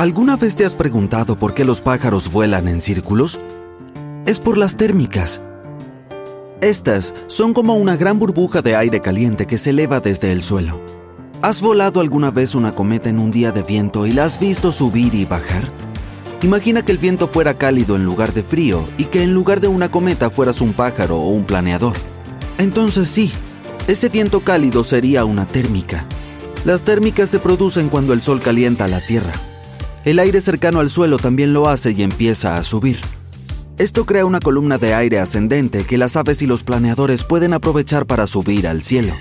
¿Alguna vez te has preguntado por qué los pájaros vuelan en círculos? Es por las térmicas. Estas son como una gran burbuja de aire caliente que se eleva desde el suelo. ¿Has volado alguna vez una cometa en un día de viento y la has visto subir y bajar? Imagina que el viento fuera cálido en lugar de frío y que en lugar de una cometa fueras un pájaro o un planeador. Entonces sí, ese viento cálido sería una térmica. Las térmicas se producen cuando el sol calienta la Tierra. El aire cercano al suelo también lo hace y empieza a subir. Esto crea una columna de aire ascendente que las aves y los planeadores pueden aprovechar para subir al cielo.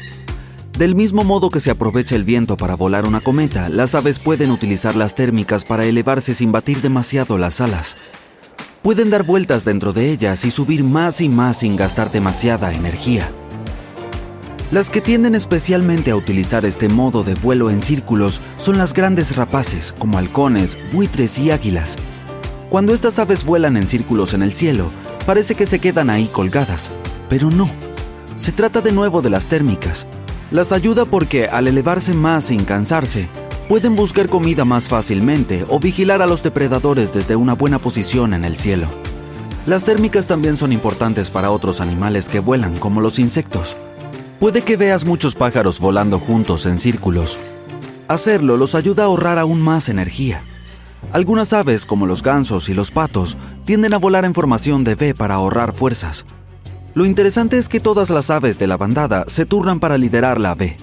Del mismo modo que se aprovecha el viento para volar una cometa, las aves pueden utilizar las térmicas para elevarse sin batir demasiado las alas. Pueden dar vueltas dentro de ellas y subir más y más sin gastar demasiada energía. Las que tienden especialmente a utilizar este modo de vuelo en círculos son las grandes rapaces, como halcones, buitres y águilas. Cuando estas aves vuelan en círculos en el cielo, parece que se quedan ahí colgadas, pero no. Se trata de nuevo de las térmicas. Las ayuda porque al elevarse más sin cansarse, pueden buscar comida más fácilmente o vigilar a los depredadores desde una buena posición en el cielo. Las térmicas también son importantes para otros animales que vuelan, como los insectos. Puede que veas muchos pájaros volando juntos en círculos. Hacerlo los ayuda a ahorrar aún más energía. Algunas aves, como los gansos y los patos, tienden a volar en formación de V para ahorrar fuerzas. Lo interesante es que todas las aves de la bandada se turnan para liderar la V.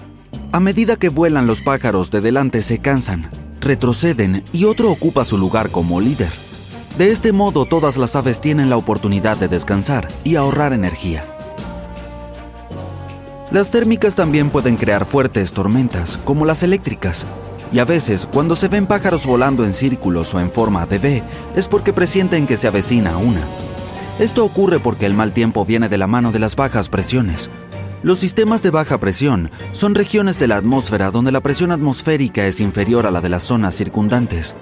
A medida que vuelan los pájaros de delante se cansan, retroceden y otro ocupa su lugar como líder. De este modo todas las aves tienen la oportunidad de descansar y ahorrar energía. Las térmicas también pueden crear fuertes tormentas, como las eléctricas. Y a veces, cuando se ven pájaros volando en círculos o en forma de V, es porque presienten que se avecina una. Esto ocurre porque el mal tiempo viene de la mano de las bajas presiones. Los sistemas de baja presión son regiones de la atmósfera donde la presión atmosférica es inferior a la de las zonas circundantes.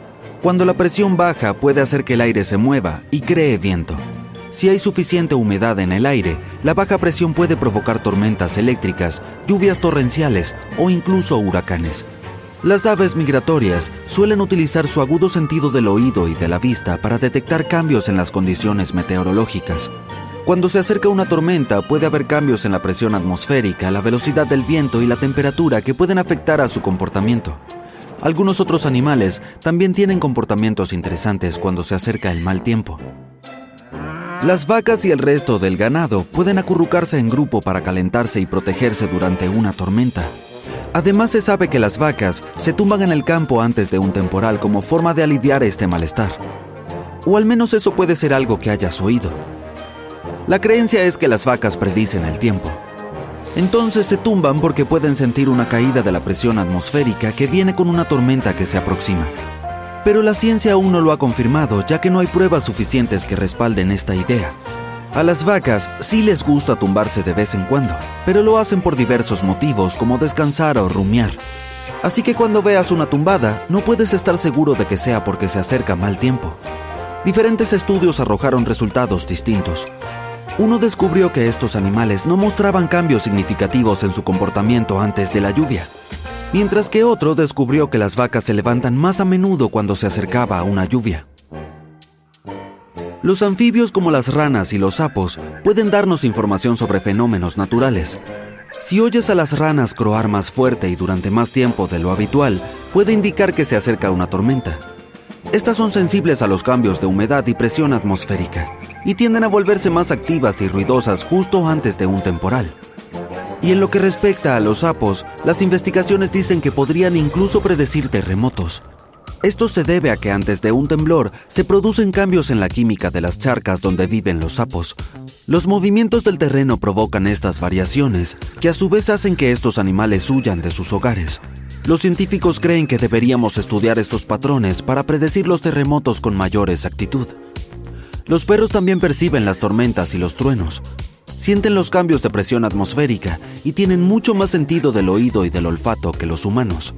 Cuando la presión baja puede hacer que el aire se mueva y cree viento. Si hay suficiente humedad en el aire, la baja presión puede provocar tormentas eléctricas, lluvias torrenciales o incluso huracanes. Las aves migratorias suelen utilizar su agudo sentido del oído y de la vista para detectar cambios en las condiciones meteorológicas. Cuando se acerca una tormenta puede haber cambios en la presión atmosférica, la velocidad del viento y la temperatura que pueden afectar a su comportamiento. Algunos otros animales también tienen comportamientos interesantes cuando se acerca el mal tiempo. Las vacas y el resto del ganado pueden acurrucarse en grupo para calentarse y protegerse durante una tormenta. Además se sabe que las vacas se tumban en el campo antes de un temporal como forma de aliviar este malestar. O al menos eso puede ser algo que hayas oído. La creencia es que las vacas predicen el tiempo. Entonces se tumban porque pueden sentir una caída de la presión atmosférica que viene con una tormenta que se aproxima. Pero la ciencia aún no lo ha confirmado, ya que no hay pruebas suficientes que respalden esta idea. A las vacas sí les gusta tumbarse de vez en cuando, pero lo hacen por diversos motivos como descansar o rumiar. Así que cuando veas una tumbada, no puedes estar seguro de que sea porque se acerca mal tiempo. Diferentes estudios arrojaron resultados distintos. Uno descubrió que estos animales no mostraban cambios significativos en su comportamiento antes de la lluvia, mientras que otro descubrió que las vacas se levantan más a menudo cuando se acercaba a una lluvia. Los anfibios como las ranas y los sapos pueden darnos información sobre fenómenos naturales. Si oyes a las ranas croar más fuerte y durante más tiempo de lo habitual, puede indicar que se acerca una tormenta. Estas son sensibles a los cambios de humedad y presión atmosférica, y tienden a volverse más activas y ruidosas justo antes de un temporal. Y en lo que respecta a los sapos, las investigaciones dicen que podrían incluso predecir terremotos. Esto se debe a que antes de un temblor se producen cambios en la química de las charcas donde viven los sapos. Los movimientos del terreno provocan estas variaciones, que a su vez hacen que estos animales huyan de sus hogares. Los científicos creen que deberíamos estudiar estos patrones para predecir los terremotos con mayor exactitud. Los perros también perciben las tormentas y los truenos. Sienten los cambios de presión atmosférica y tienen mucho más sentido del oído y del olfato que los humanos.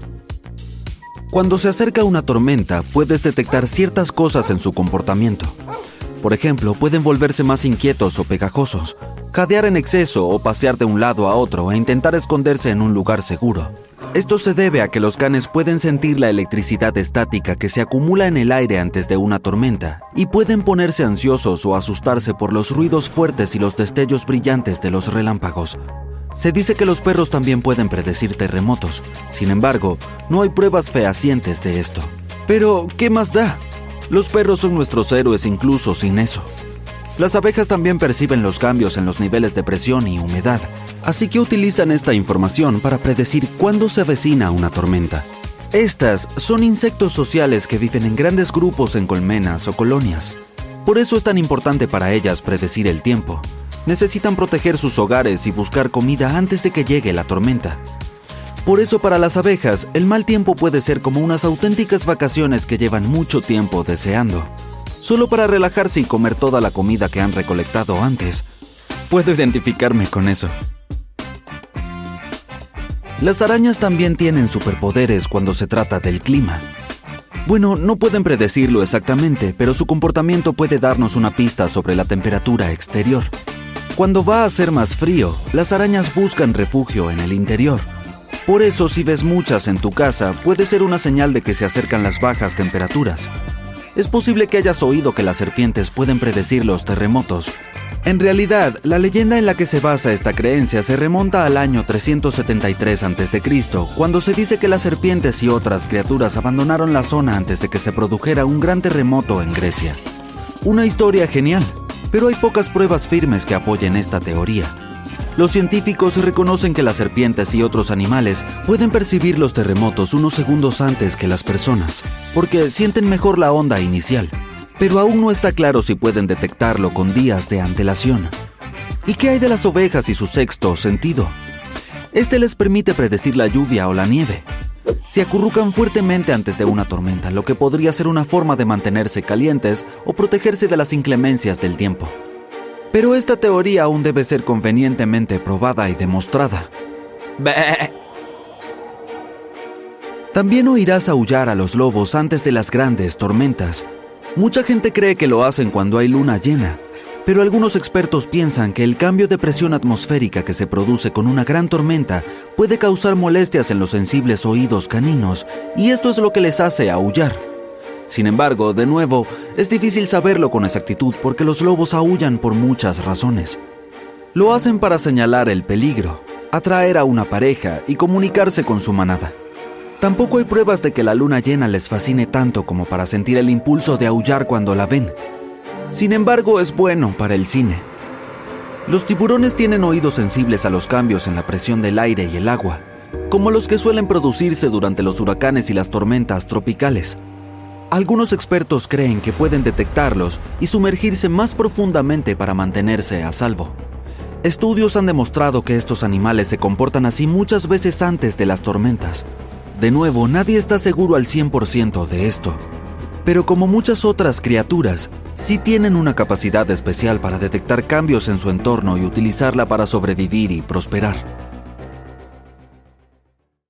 Cuando se acerca una tormenta, puedes detectar ciertas cosas en su comportamiento. Por ejemplo, pueden volverse más inquietos o pegajosos, cadear en exceso o pasear de un lado a otro e intentar esconderse en un lugar seguro. Esto se debe a que los canes pueden sentir la electricidad estática que se acumula en el aire antes de una tormenta y pueden ponerse ansiosos o asustarse por los ruidos fuertes y los destellos brillantes de los relámpagos. Se dice que los perros también pueden predecir terremotos, sin embargo, no hay pruebas fehacientes de esto. Pero, ¿qué más da? Los perros son nuestros héroes incluso sin eso. Las abejas también perciben los cambios en los niveles de presión y humedad, así que utilizan esta información para predecir cuándo se avecina una tormenta. Estas son insectos sociales que viven en grandes grupos en colmenas o colonias. Por eso es tan importante para ellas predecir el tiempo. Necesitan proteger sus hogares y buscar comida antes de que llegue la tormenta. Por eso para las abejas, el mal tiempo puede ser como unas auténticas vacaciones que llevan mucho tiempo deseando solo para relajarse y comer toda la comida que han recolectado antes. Puedo identificarme con eso. Las arañas también tienen superpoderes cuando se trata del clima. Bueno, no pueden predecirlo exactamente, pero su comportamiento puede darnos una pista sobre la temperatura exterior. Cuando va a ser más frío, las arañas buscan refugio en el interior. Por eso si ves muchas en tu casa, puede ser una señal de que se acercan las bajas temperaturas es posible que hayas oído que las serpientes pueden predecir los terremotos. En realidad, la leyenda en la que se basa esta creencia se remonta al año 373 a.C., cuando se dice que las serpientes y otras criaturas abandonaron la zona antes de que se produjera un gran terremoto en Grecia. Una historia genial, pero hay pocas pruebas firmes que apoyen esta teoría. Los científicos reconocen que las serpientes y otros animales pueden percibir los terremotos unos segundos antes que las personas, porque sienten mejor la onda inicial, pero aún no está claro si pueden detectarlo con días de antelación. ¿Y qué hay de las ovejas y su sexto sentido? Este les permite predecir la lluvia o la nieve. Se acurrucan fuertemente antes de una tormenta, lo que podría ser una forma de mantenerse calientes o protegerse de las inclemencias del tiempo. Pero esta teoría aún debe ser convenientemente probada y demostrada. También oirás aullar a los lobos antes de las grandes tormentas. Mucha gente cree que lo hacen cuando hay luna llena, pero algunos expertos piensan que el cambio de presión atmosférica que se produce con una gran tormenta puede causar molestias en los sensibles oídos caninos, y esto es lo que les hace aullar. Sin embargo, de nuevo, es difícil saberlo con exactitud porque los lobos aullan por muchas razones. Lo hacen para señalar el peligro, atraer a una pareja y comunicarse con su manada. Tampoco hay pruebas de que la luna llena les fascine tanto como para sentir el impulso de aullar cuando la ven. Sin embargo, es bueno para el cine. Los tiburones tienen oídos sensibles a los cambios en la presión del aire y el agua, como los que suelen producirse durante los huracanes y las tormentas tropicales. Algunos expertos creen que pueden detectarlos y sumergirse más profundamente para mantenerse a salvo. Estudios han demostrado que estos animales se comportan así muchas veces antes de las tormentas. De nuevo, nadie está seguro al 100% de esto. Pero como muchas otras criaturas, sí tienen una capacidad especial para detectar cambios en su entorno y utilizarla para sobrevivir y prosperar.